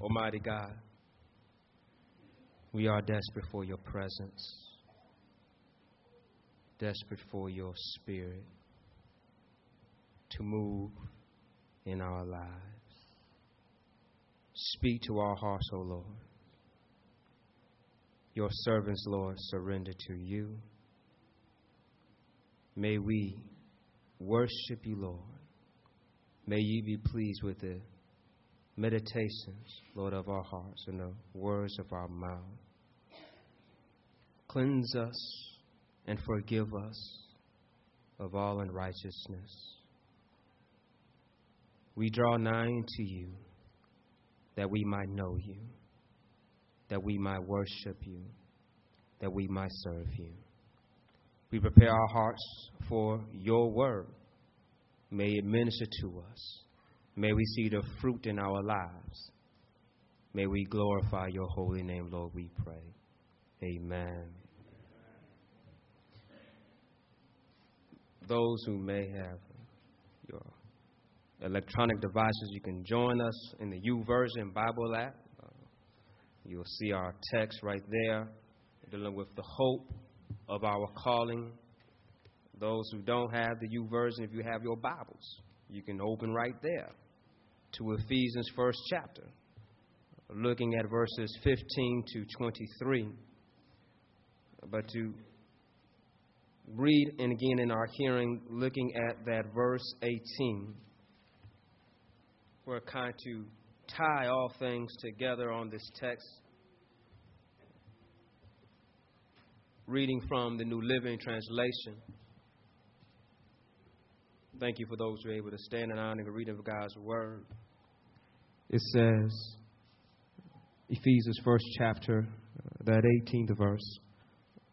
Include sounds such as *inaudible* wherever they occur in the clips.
Almighty God, we are desperate for your presence, desperate for your spirit to move in our lives. Speak to our hearts, O Lord. Your servants, Lord, surrender to you. May we worship you, Lord. May you be pleased with the meditations, Lord, of our hearts and the words of our mouth. Cleanse us and forgive us of all unrighteousness. We draw nigh to you that we might know you, that we might worship you, that we might serve you. We prepare our hearts for your word. May it minister to us. May we see the fruit in our lives. May we glorify your holy name, Lord, we pray. Amen. Those who may have your electronic devices, you can join us in the YouVersion Bible app. Uh, you'll see our text right there dealing with the hope of our calling. Those who don't have the YouVersion, if you have your Bibles, you can open right there to Ephesians first chapter, looking at verses 15 to 23. But to read and again in our hearing, looking at that verse 18, we're kind to tie all things together on this text. Reading from the New Living Translation. Thank you for those who are able to stand and honor the reading of God's Word. It says, Ephesians first chapter, uh, that 18th verse,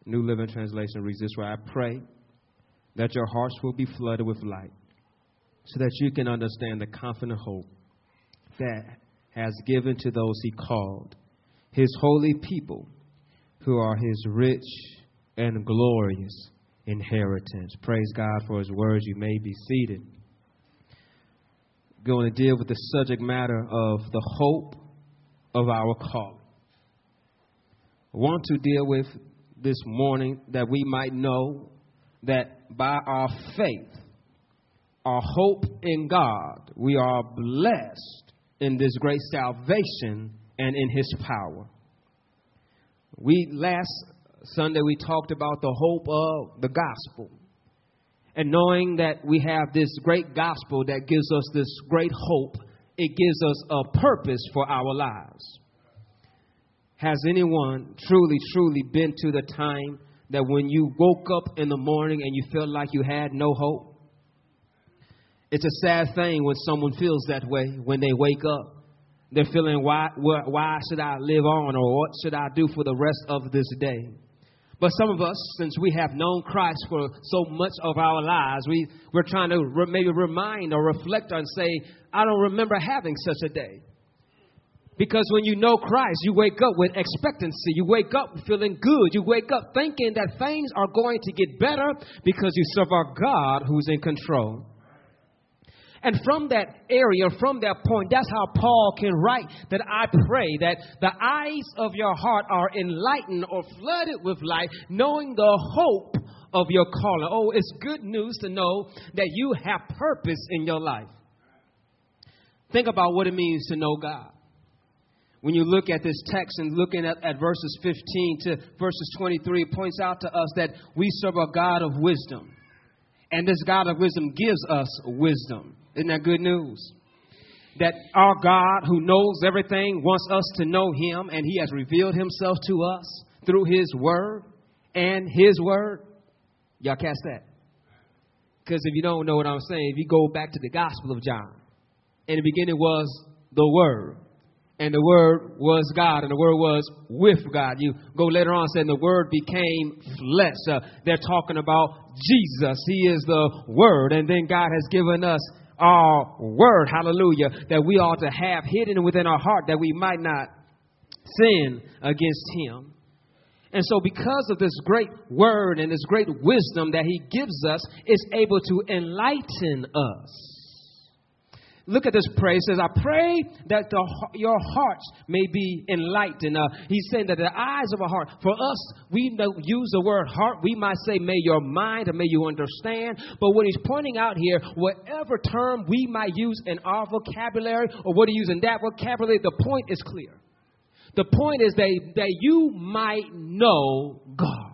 New Living Translation reads this way I pray that your hearts will be flooded with light so that you can understand the confident hope that has given to those he called, his holy people, who are his rich and glorious inheritance. Praise God for his words. You may be seated. Going to deal with the subject matter of the hope of our call. I want to deal with this morning that we might know that by our faith, our hope in God, we are blessed in this great salvation and in his power. We last Sunday we talked about the hope of the gospel. And knowing that we have this great gospel that gives us this great hope, it gives us a purpose for our lives. Has anyone truly, truly been to the time that when you woke up in the morning and you felt like you had no hope? It's a sad thing when someone feels that way when they wake up. They're feeling, why, why should I live on or what should I do for the rest of this day? But some of us, since we have known Christ for so much of our lives, we, we're trying to re- maybe remind or reflect on, say, I don't remember having such a day. Because when you know Christ, you wake up with expectancy. You wake up feeling good. You wake up thinking that things are going to get better because you serve a God who's in control. And from that area, from that point, that's how Paul can write that I pray that the eyes of your heart are enlightened or flooded with light, knowing the hope of your calling. Oh, it's good news to know that you have purpose in your life. Think about what it means to know God. When you look at this text and looking at, at verses 15 to verses 23, it points out to us that we serve a God of wisdom. And this God of wisdom gives us wisdom. Isn't that good news? That our God, who knows everything, wants us to know Him, and He has revealed Himself to us through His Word and His Word. Y'all catch that? Because if you don't know what I'm saying, if you go back to the Gospel of John, in the beginning was the Word, and the Word was God, and the Word was with God. You go later on saying the Word became flesh. Uh, they're talking about Jesus. He is the Word, and then God has given us our word, hallelujah, that we ought to have hidden within our heart that we might not sin against him. And so, because of this great word and this great wisdom that he gives us, it's able to enlighten us. Look at this prayer. It says, I pray that the, your hearts may be enlightened. Uh, he's saying that the eyes of our heart, for us, we use the word heart. We might say, may your mind or may you understand. But what he's pointing out here, whatever term we might use in our vocabulary or what he use in that vocabulary, the point is clear. The point is that, that you might know God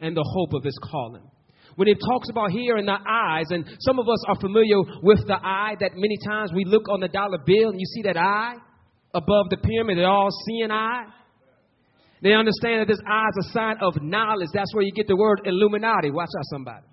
and the hope of his calling when it talks about here in the eyes, and some of us are familiar with the eye, that many times we look on the dollar bill and you see that eye above the pyramid, the all seeing eye. They understand that this eye is a sign of knowledge. That's where you get the word Illuminati. Watch out, somebody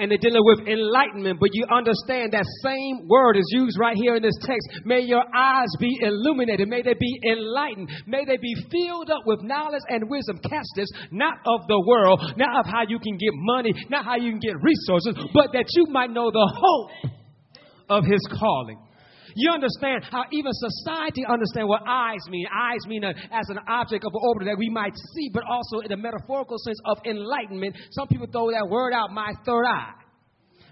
and they're dealing with enlightenment. But you understand that same word is used right here in this text. May your eyes be illuminated. May they be enlightened. May they be filled up with knowledge and wisdom. Catch this, not of the world, not of how you can get money, not how you can get resources, but that you might know the hope of his calling. You understand how even society understand what eyes mean. Eyes mean a, as an object of order that we might see, but also in a metaphorical sense of enlightenment. Some people throw that word out, my third eye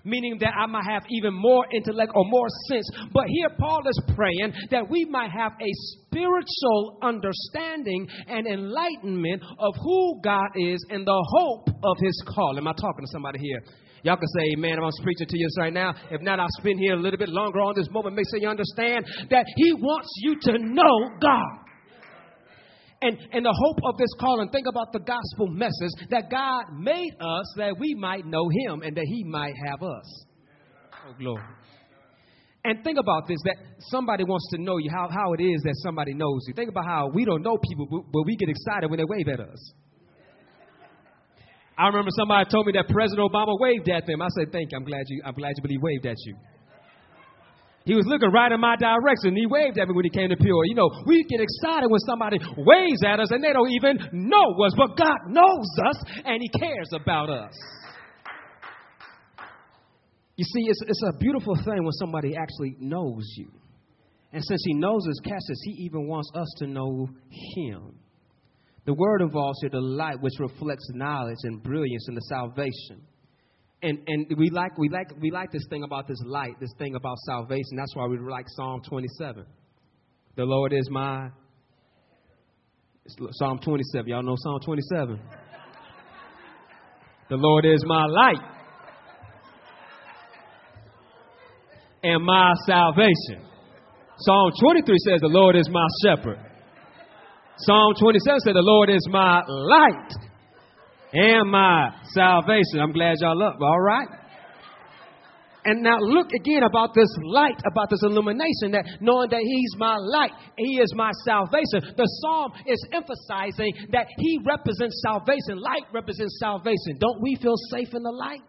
meaning that I might have even more intellect or more sense. But here Paul is praying that we might have a spiritual understanding and enlightenment of who God is and the hope of his call. Am I talking to somebody here? Y'all can say amen. I'm preaching to you right now. If not, I'll spend here a little bit longer on this moment. Make sure you understand that He wants you to know God. And, and the hope of this calling, think about the gospel message that God made us that we might know Him and that He might have us. Oh, glory. And think about this that somebody wants to know you, how, how it is that somebody knows you. Think about how we don't know people, but we get excited when they wave at us. I remember somebody told me that President Obama waved at them. I said, "Thank you. I'm glad you. I'm glad you believe waved at you." He was looking right in my direction. He waved at me when he came to Pure. You know, we get excited when somebody waves at us and they don't even know us, but God knows us and He cares about us. You see, it's, it's a beautiful thing when somebody actually knows you. And since He knows us, Cassius, He even wants us to know Him. The word involves here the light which reflects knowledge and brilliance and the salvation. And, and we, like, we, like, we like this thing about this light, this thing about salvation. That's why we like Psalm 27. The Lord is my. Psalm 27. Y'all know Psalm 27. the Lord is my light and my salvation. Psalm 23 says, The Lord is my shepherd. Psalm 27 said, The Lord is my light and my salvation. I'm glad y'all up. All right. And now look again about this light, about this illumination, that knowing that He's my light, He is my salvation. The psalm is emphasizing that He represents salvation. Light represents salvation. Don't we feel safe in the light?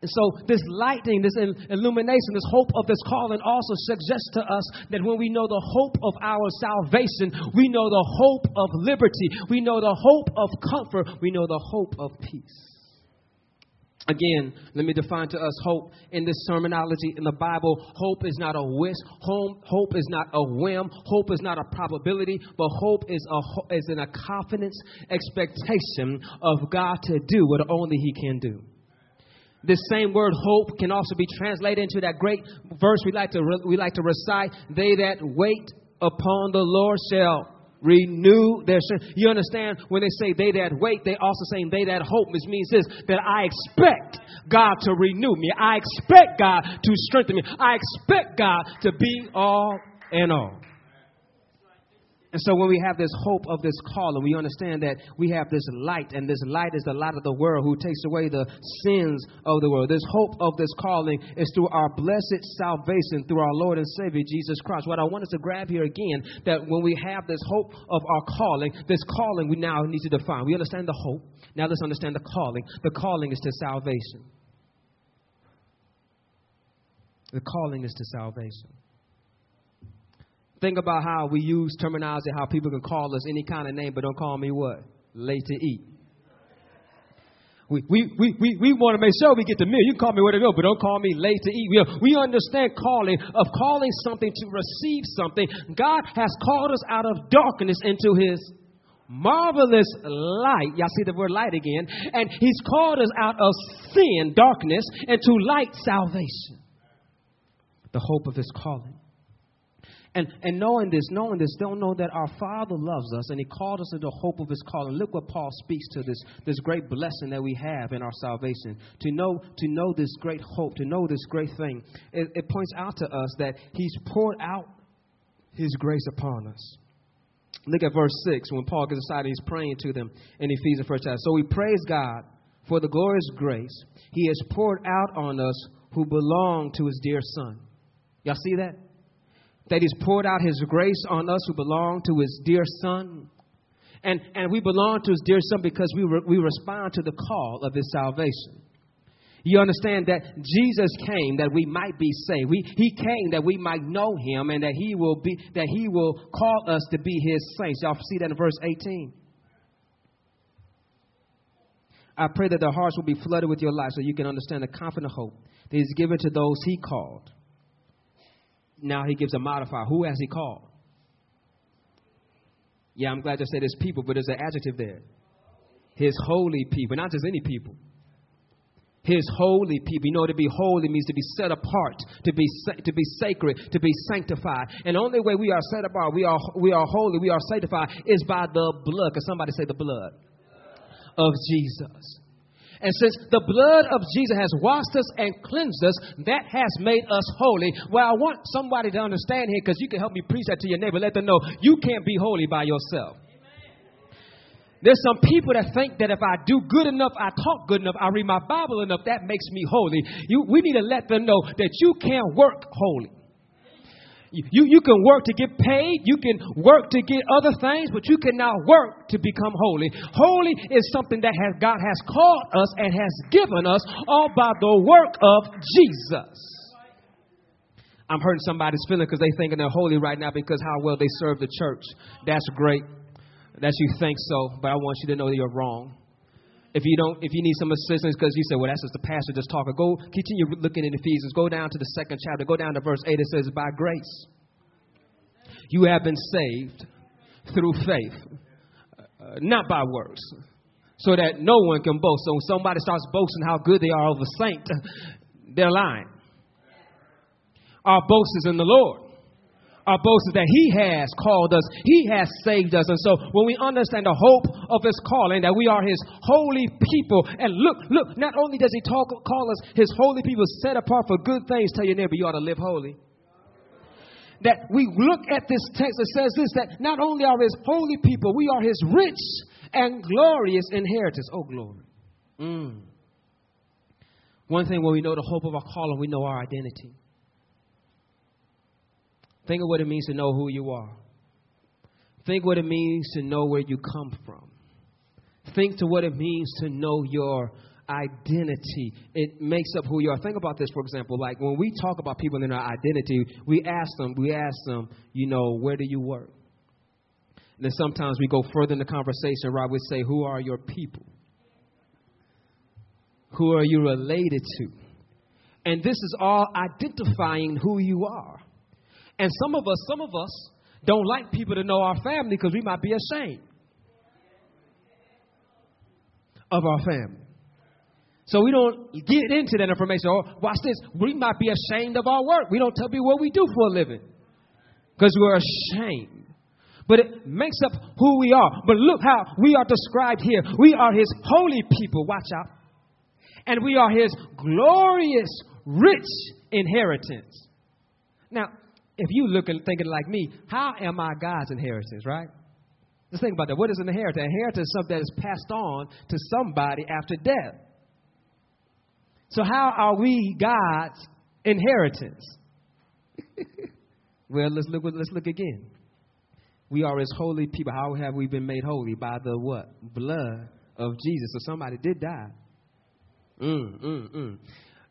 And so, this lighting, this illumination, this hope of this calling also suggests to us that when we know the hope of our salvation, we know the hope of liberty, we know the hope of comfort, we know the hope of peace. Again, let me define to us hope in this terminology in the Bible. Hope is not a wish. Hope is not a whim. Hope is not a probability, but hope is a is in a confidence, expectation of God to do what only He can do. This same word hope can also be translated into that great verse we like to we like to recite. They that wait upon the Lord shall renew their strength. You understand when they say they that wait, they also saying they that hope, which means this that I expect God to renew me. I expect God to strengthen me. I expect God to be all in all. And so when we have this hope of this call and we understand that we have this light, and this light is the light of the world who takes away the sins of the world. This hope of this calling is through our blessed salvation through our Lord and Savior Jesus Christ. What I want us to grab here again, that when we have this hope of our calling, this calling we now need to define. We understand the hope. Now let's understand the calling. The calling is to salvation. The calling is to salvation. Think about how we use terminology, how people can call us any kind of name, but don't call me what? Late to eat. We, we, we, we, we want to make sure we get the meal. You can call me whatever, but don't call me late to eat. We, we understand calling, of calling something to receive something. God has called us out of darkness into his marvelous light. Y'all see the word light again. And he's called us out of sin, darkness, into light, salvation. The hope of his calling. And, and knowing this, knowing this, don't know that our Father loves us and He called us into the hope of His calling. Look what Paul speaks to this, this great blessing that we have in our salvation. To know, to know this great hope, to know this great thing. It, it points out to us that He's poured out His grace upon us. Look at verse 6 when Paul gets excited, he's praying to them in Ephesians first chapter. So we praise God for the glorious grace He has poured out on us who belong to His dear Son. Y'all see that? That He's poured out His grace on us who belong to His dear Son. And, and we belong to His dear Son because we, re, we respond to the call of His salvation. You understand that Jesus came that we might be saved. We, he came that we might know Him and that He will be that He will call us to be His saints. Y'all see that in verse 18. I pray that their hearts will be flooded with your light so you can understand the confident hope that is given to those He called now he gives a modifier. Who has he called? Yeah, I'm glad you said his people, but there's an adjective there. His holy people, not just any people. His holy people. You know, to be holy means to be set apart, to be to be sacred, to be sanctified. And the only way we are set apart, we are we are holy, we are sanctified, is by the blood. Can somebody say the blood of Jesus? And since the blood of Jesus has washed us and cleansed us, that has made us holy. Well, I want somebody to understand here because you can help me preach that to your neighbor. Let them know you can't be holy by yourself. There's some people that think that if I do good enough, I talk good enough, I read my Bible enough, that makes me holy. You, we need to let them know that you can't work holy. You, you can work to get paid, you can work to get other things, but you cannot work to become holy. Holy is something that has, God has called us and has given us all by the work of Jesus. I'm hurting somebody's feeling because they thinking they're holy right now because how well they serve the church. That's great that you think so, but I want you to know that you're wrong. If you don't, if you need some assistance because you say, well, that's just the pastor just talking, go continue looking in Ephesians. Go down to the second chapter. Go down to verse eight. It says, by grace you have been saved through faith, uh, not by works, so that no one can boast. So when somebody starts boasting how good they are of a saint, *laughs* they're lying. Our boast is in the Lord our boast is that He has called us, He has saved us. And so when we understand the hope of His calling, that we are His holy people, and look, look, not only does He talk, call us His holy people set apart for good things, tell your neighbor you ought to live holy. That we look at this text that says this that not only are His holy people, we are His rich and glorious inheritance. Oh, glory. Mm. One thing when we know the hope of our calling, we know our identity. Think of what it means to know who you are. Think what it means to know where you come from. Think to what it means to know your identity. It makes up who you are. Think about this, for example. Like when we talk about people in their identity, we ask them, we ask them, you know, where do you work? And then sometimes we go further in the conversation, right? We say, who are your people? Who are you related to? And this is all identifying who you are. And some of us, some of us don't like people to know our family because we might be ashamed of our family. So we don't get into that information. Or watch this, we might be ashamed of our work. We don't tell people what we do for a living because we're ashamed. But it makes up who we are. But look how we are described here. We are His holy people. Watch out. And we are His glorious, rich inheritance. Now, if you look and thinking like me, how am I God's inheritance, right? Just think about that. What is an inheritance? Inheritance is something that is passed on to somebody after death. So how are we God's inheritance? *laughs* well, let's look. Let's look again. We are His holy people. How have we been made holy? By the what? Blood of Jesus. So somebody did die. Mm, mm, mm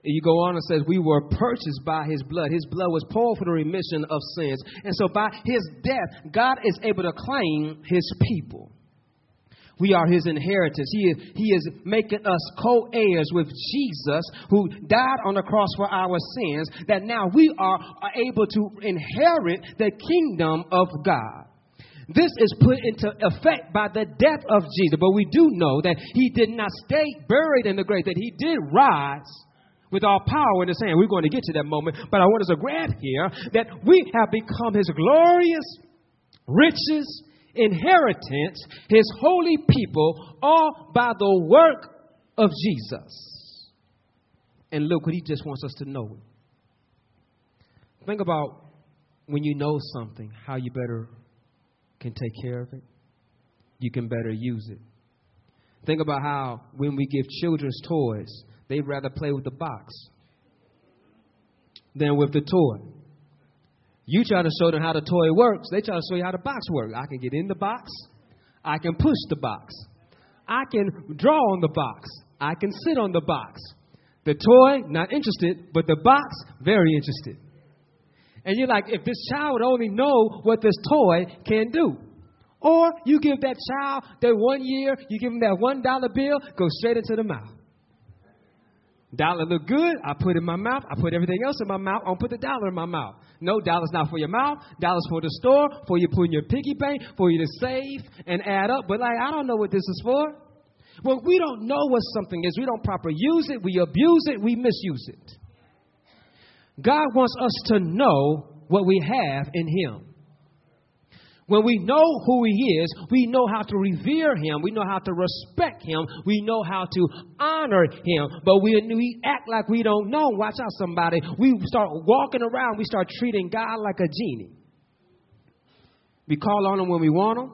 you go on and says, We were purchased by his blood. His blood was poured for the remission of sins. And so by his death, God is able to claim his people. We are his inheritance. He is, he is making us co heirs with Jesus, who died on the cross for our sins, that now we are able to inherit the kingdom of God. This is put into effect by the death of Jesus. But we do know that he did not stay buried in the grave, that he did rise with all power in his hand. We're going to get to that moment. But I want us to grab here that we have become his glorious riches, inheritance, his holy people, all by the work of Jesus. And look what he just wants us to know. Think about when you know something, how you better can take care of it, you can better use it. Think about how when we give children's toys, they'd rather play with the box than with the toy. You try to show them how the toy works, they try to show you how the box works. I can get in the box, I can push the box, I can draw on the box, I can sit on the box. The toy, not interested, but the box, very interested. And you're like, if this child would only know what this toy can do. Or you give that child that one year, you give them that one dollar bill, go straight into the mouth. Dollar look good, I put in my mouth, I put everything else in my mouth, I don't put the dollar in my mouth. No, dollar's not for your mouth, dollar's for the store, for you put in your piggy bank, for you to save and add up. But like, I don't know what this is for. Well, we don't know what something is. We don't properly use it, we abuse it, we misuse it. God wants us to know what we have in Him. When we know who He is, we know how to revere Him. We know how to respect Him. We know how to honor Him. But we, we act like we don't know. Watch out, somebody. We start walking around, we start treating God like a genie. We call on Him when we want Him,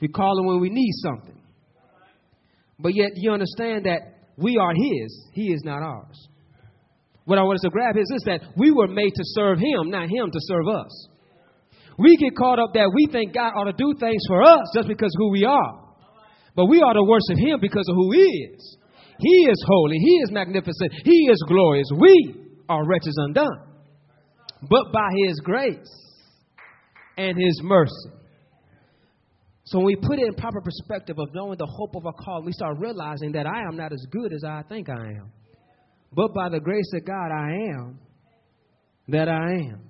we call Him when we need something. But yet, you understand that we are His, He is not ours. What I want us to grab is this that we were made to serve Him, not Him to serve us. We get caught up that we think God ought to do things for us just because who we are. But we ought to worship Him because of who He is. He is holy, He is magnificent, He is glorious. We are wretches undone. But by His grace and His mercy. So when we put it in proper perspective of knowing the hope of our call, we start realizing that I am not as good as I think I am but by the grace of God I am that I am.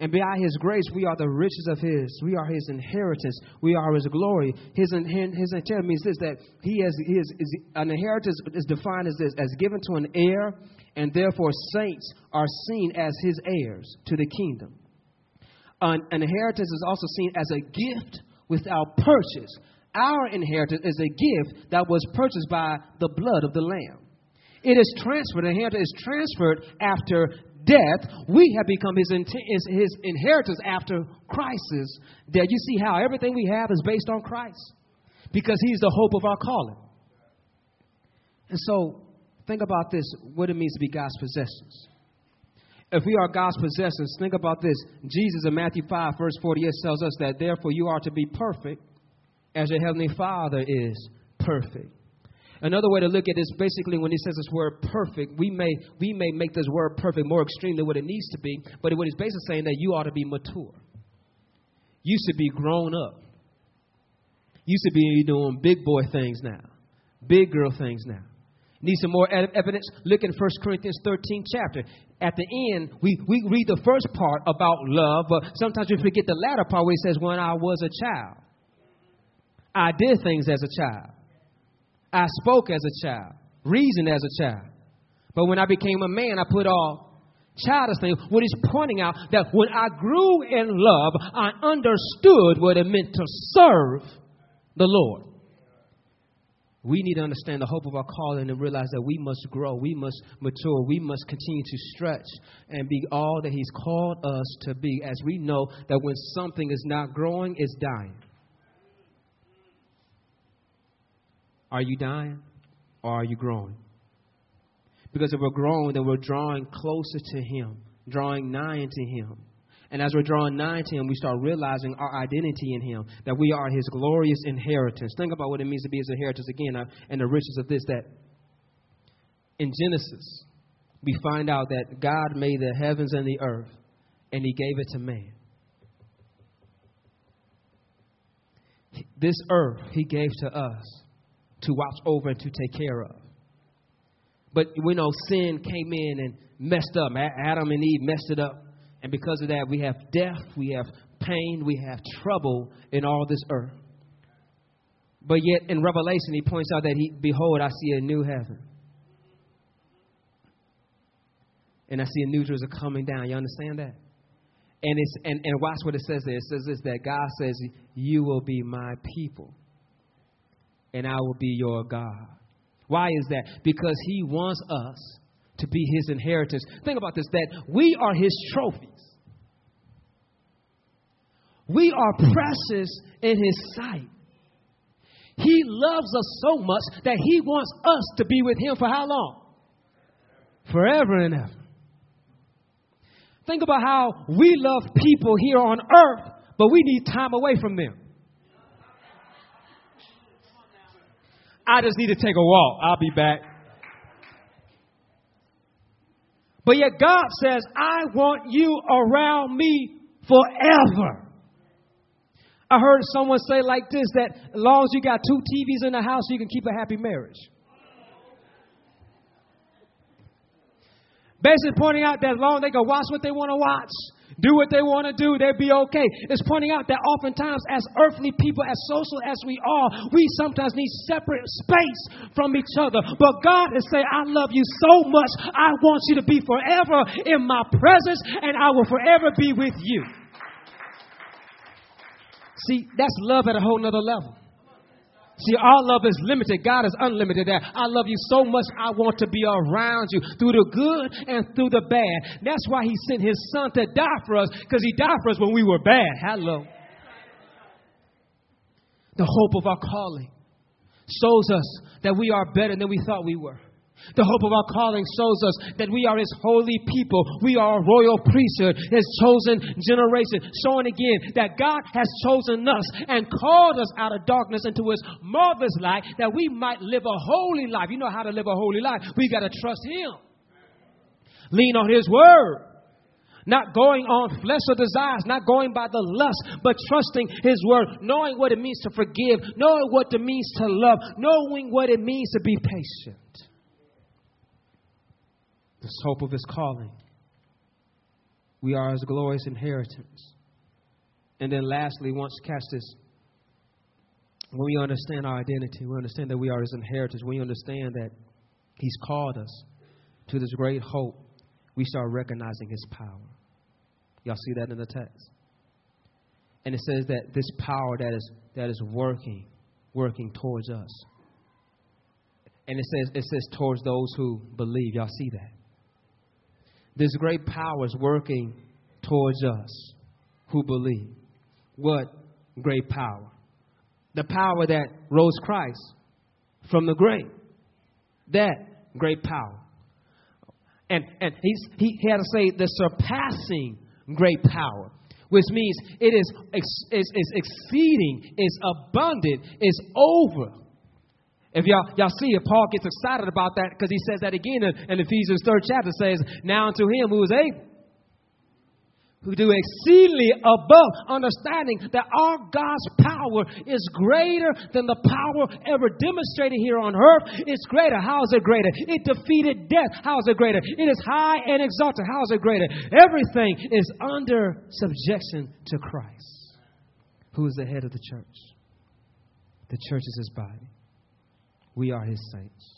And by His grace, we are the riches of His. We are His inheritance. We are His glory. His, his inheritance means this that He has his, his, an inheritance is defined as this as given to an heir, and therefore saints are seen as His heirs to the kingdom. An, an inheritance is also seen as a gift without purchase. Our inheritance is a gift that was purchased by the blood of the Lamb. It is transferred. The inheritance is transferred after death. We have become his, his inheritance after Christ's death. You see how everything we have is based on Christ because he's the hope of our calling. And so, think about this what it means to be God's possessions. If we are God's possessions, think about this. Jesus in Matthew 5, verse 48 tells us that therefore you are to be perfect as your heavenly Father is perfect. Another way to look at it is basically when he says this word perfect, we may we may make this word perfect more extreme than what it needs to be, but what he's basically saying that you ought to be mature. You should be grown up. You should be doing big boy things now, big girl things now. Need some more evidence? Look in 1 Corinthians 13 chapter. At the end, we, we read the first part about love, but sometimes we forget the latter part where he says, When I was a child, I did things as a child. I spoke as a child, reasoned as a child. But when I became a man, I put all childish things. What he's pointing out that when I grew in love, I understood what it meant to serve the Lord. We need to understand the hope of our calling and realize that we must grow, we must mature, we must continue to stretch and be all that He's called us to be, as we know that when something is not growing, it's dying. Are you dying or are you growing? Because if we're growing, then we're drawing closer to Him, drawing nigh to Him. And as we're drawing nigh to Him, we start realizing our identity in Him, that we are His glorious inheritance. Think about what it means to be His inheritance again, uh, and the riches of this that in Genesis, we find out that God made the heavens and the earth, and He gave it to man. This earth He gave to us to watch over and to take care of. But we know sin came in and messed up. Adam and Eve messed it up. And because of that, we have death, we have pain, we have trouble in all this earth. But yet in Revelation, he points out that he, behold, I see a new heaven. And I see a new Jerusalem coming down. You understand that? And it's and, and watch what it says there. It says this that God says, You will be my people, and I will be your God. Why is that? Because he wants us to be his inheritance. Think about this that we are his trophies. We are precious in his sight. He loves us so much that he wants us to be with him for how long? Forever and ever. Think about how we love people here on earth, but we need time away from them. I just need to take a walk. I'll be back. But yet God says, I want you around me forever. I heard someone say like this that as long as you got two TVs in the house, you can keep a happy marriage. Basically pointing out that as long as they can watch what they want to watch, do what they want to do, they'll be okay. It's pointing out that oftentimes, as earthly people, as social as we are, we sometimes need separate space from each other. But God is saying, I love you so much, I want you to be forever in my presence, and I will forever be with you. See, that's love at a whole nother level. See, our love is limited. God is unlimited. That I love you so much, I want to be around you through the good and through the bad. That's why He sent His Son to die for us, because He died for us when we were bad. Hello. The hope of our calling shows us that we are better than we thought we were. The hope of our calling shows us that we are His holy people. We are a royal priesthood, His chosen generation. Showing again that God has chosen us and called us out of darkness into His marvelous light that we might live a holy life. You know how to live a holy life. We got to trust Him. Lean on His word. Not going on flesh or desires, not going by the lust, but trusting His word, knowing what it means to forgive, knowing what it means to love, knowing what it means to be patient this hope of his calling. We are his glorious inheritance. And then lastly, once catch this, when we understand our identity, we understand that we are his inheritance, we understand that he's called us to this great hope, we start recognizing his power. Y'all see that in the text? And it says that this power that is that is working, working towards us. And it says it says towards those who believe. Y'all see that? This great power is working towards us who believe. What great power? The power that rose Christ from the grave. That great power. And, and he's, he had to say the surpassing great power, which means it is, is, is exceeding, is abundant, is over if y'all, y'all see it, Paul gets excited about that because he says that again in, in Ephesians 3rd chapter, says, Now unto him who is able, who do exceedingly above, understanding that our God's power is greater than the power ever demonstrated here on earth. It's greater. How is it greater? It defeated death. How is it greater? It is high and exalted. How is it greater? Everything is under subjection to Christ, who is the head of the church. The church is his body. We are his saints.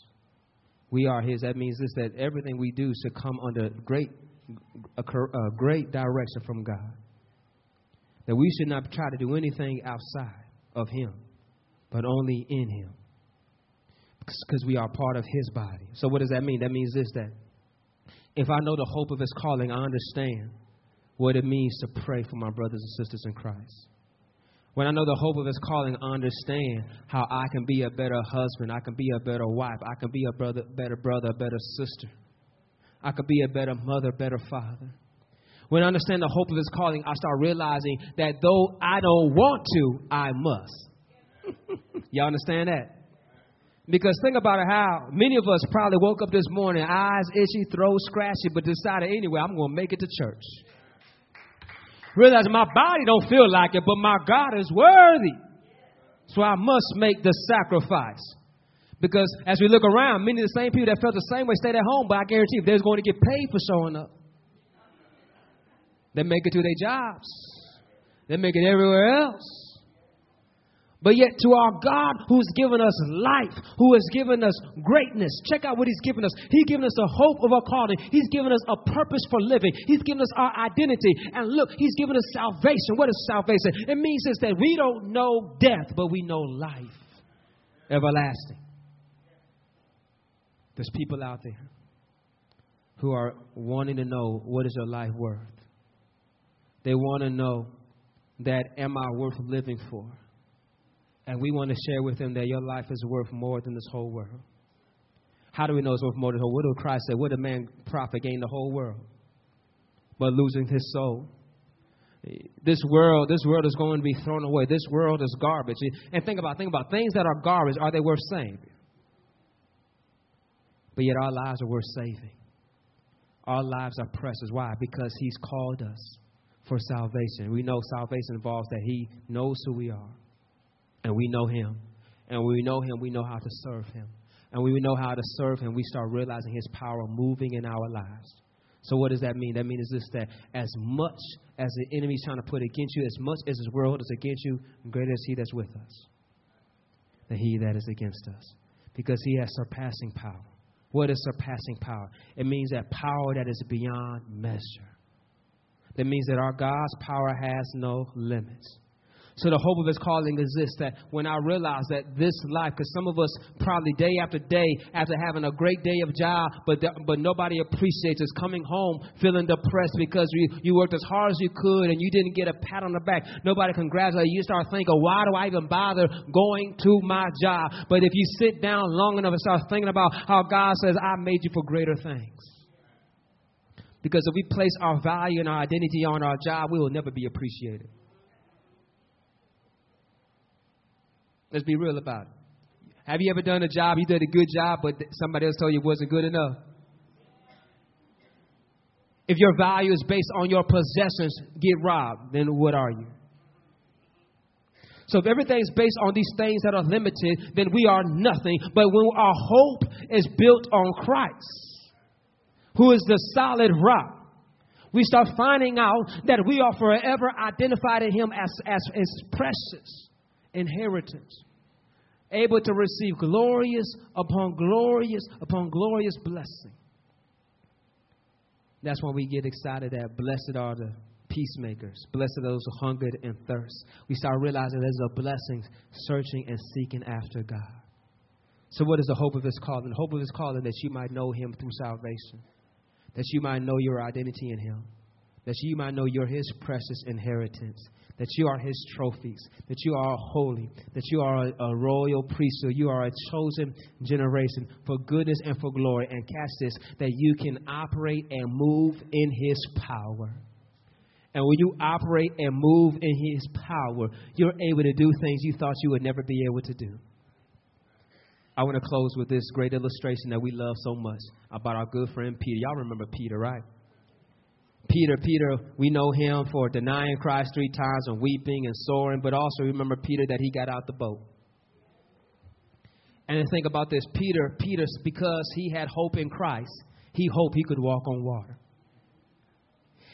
We are his. That means this that everything we do should come under great, a, great direction from God. That we should not try to do anything outside of him, but only in him. Because we are part of his body. So, what does that mean? That means this that if I know the hope of his calling, I understand what it means to pray for my brothers and sisters in Christ. When I know the hope of his calling, I understand how I can be a better husband. I can be a better wife. I can be a brother, better brother, a better sister. I could be a better mother, better father. When I understand the hope of his calling, I start realizing that though I don't want to, I must. *laughs* Y'all understand that? Because think about it how many of us probably woke up this morning, eyes itchy, throat scratchy, but decided anyway, I'm going to make it to church. Realize my body don't feel like it, but my God is worthy. So I must make the sacrifice. Because as we look around, many of the same people that felt the same way stayed at home, but I guarantee if they're going to get paid for showing up. They make it to their jobs. They make it everywhere else. But yet, to our God who's given us life, who has given us greatness, check out what He's given us. He's given us a hope of a calling. He's given us a purpose for living. He's given us our identity. And look, He's given us salvation. What is salvation? It means is that we don't know death, but we know life everlasting. There's people out there who are wanting to know what is your life worth. They want to know that am I worth living for? And we want to share with them that your life is worth more than this whole world. How do we know it's worth more than the whole world? What did Christ say? Would a man profit gain the whole world, but losing his soul? This world, this world is going to be thrown away. This world is garbage. And think about, think about things that are garbage. Are they worth saving? But yet our lives are worth saving. Our lives are precious. Why? Because He's called us for salvation. We know salvation involves that He knows who we are and we know Him. And we know Him, we know how to serve Him. And when we know how to serve Him, we start realizing His power moving in our lives. So, what does that mean? That means this that as much as the enemy is trying to put against you, as much as this world is against you, greater is He that's with us than He that is against us. Because He has surpassing power. What is surpassing power? It means that power that is beyond measure. That means that our God's power has no limits. So the hope of his calling is this that when I realize that this life, because some of us probably day after day, after having a great day of job, but the, but nobody appreciates us coming home feeling depressed because you, you worked as hard as you could and you didn't get a pat on the back. Nobody congratulates you. You start thinking, why do I even bother going to my job? But if you sit down long enough and start thinking about how God says, I made you for greater things. Because if we place our value and our identity on our job, we will never be appreciated. Let's be real about it. Have you ever done a job, you did a good job, but somebody else told you it wasn't good enough? If your value is based on your possessions, get robbed, then what are you? So if everything's based on these things that are limited, then we are nothing. But when our hope is built on Christ, who is the solid rock, we start finding out that we are forever identified in Him as, as, as precious inheritance, able to receive glorious upon glorious upon glorious blessing. That's when we get excited that blessed are the peacemakers, blessed are those who hungered and thirst. We start realizing there's a blessing searching and seeking after God. So, what is the hope of His calling? The hope of His calling that you might know Him through salvation, that you might know your identity in Him, that you might know you're His precious inheritance, that you are his trophies, that you are holy, that you are a, a, royal priesthood, you are a chosen generation for goodness and for glory. And catch this that you can operate and move in his power. And when you operate and move in his power, you're able to do things you thought you would never be able to do. I want to close with this great illustration that we love so much about our good friend Peter. Y'all remember Peter, right? Peter, Peter, we know him for denying Christ three times and weeping and soaring, but also remember Peter that he got out the boat. And think about this Peter, Peter, because he had hope in Christ, he hoped he could walk on water.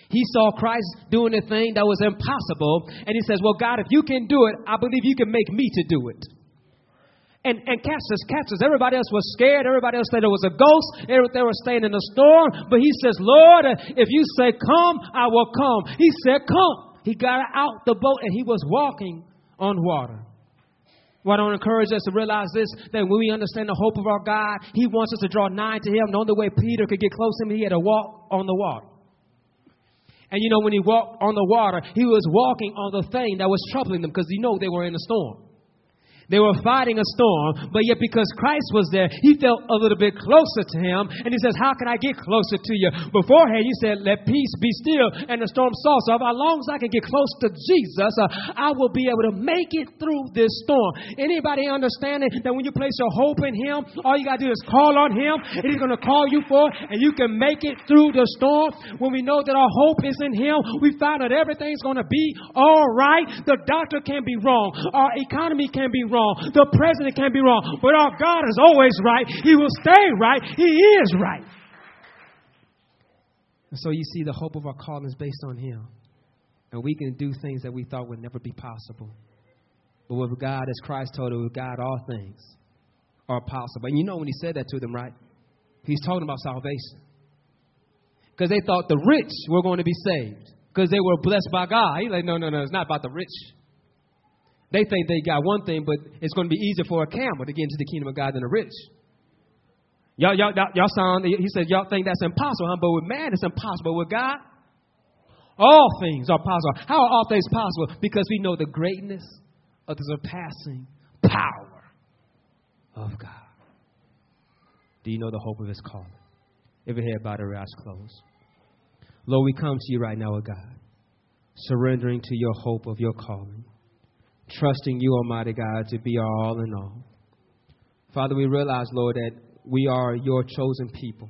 He saw Christ doing a thing that was impossible, and he says, Well, God, if you can do it, I believe you can make me to do it and, and catch us, catch us. Everybody else was scared. Everybody else said it was a ghost. They were staying in the storm. But he says, Lord, uh, if you say come, I will come. He said, come. He got out the boat and he was walking on water. Well, I don't encourage us to realize this that when we understand the hope of our God, He wants us to draw nigh to Him. The only way Peter could get close to Him, he had to walk on the water. And you know, when he walked on the water, he was walking on the thing that was troubling them because you know they were in a storm. They were fighting a storm, but yet because Christ was there, he felt a little bit closer to him. And he says, How can I get closer to you? Beforehand, you said, Let peace be still. And the storm saw. So, as long as I can get close to Jesus, uh, I will be able to make it through this storm. Anybody understanding that when you place your hope in him, all you got to do is call on him, and he's going to call you for, and you can make it through the storm. When we know that our hope is in him, we find that everything's going to be all right. The doctor can be wrong, our economy can be wrong wrong. The president can't be wrong. But our God is always right. He will stay right. He is right. And so you see, the hope of our calling is based on Him. And we can do things that we thought would never be possible. But with God, as Christ told us, with God, all things are possible. And you know when He said that to them, right? He's talking about salvation. Because they thought the rich were going to be saved because they were blessed by God. He's like, no, no, no, it's not about the rich. They think they got one thing, but it's going to be easier for a camel to get into the kingdom of God than a rich. Y'all, y'all, y'all sound, he said, y'all think that's impossible, huh? But with man, it's impossible. With God, all things are possible. How are all things possible? Because we know the greatness of the surpassing power of God. Do you know the hope of his calling? Every head bowed, every eyes closed. Lord, we come to you right now, O God, surrendering to your hope of your calling, trusting you, Almighty God, to be our all in all. Father, we realize, Lord, that we are your chosen people.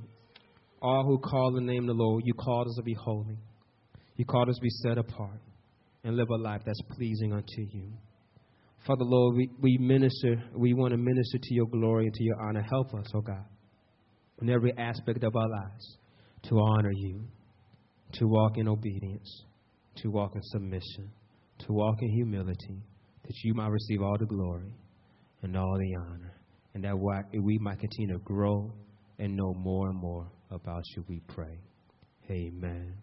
All who call the name of the Lord, you called us to be holy. You called us to be set apart and live a life that's pleasing unto you. Father, Lord, we, we minister, we want to minister to your glory and to your honor. Help us, oh God, in every aspect of our lives to honor you, to walk in obedience, to walk in submission, to walk in humility, that you might receive all the glory and all the honor and that we might continue to grow and know more and more about you, we pray. Amen.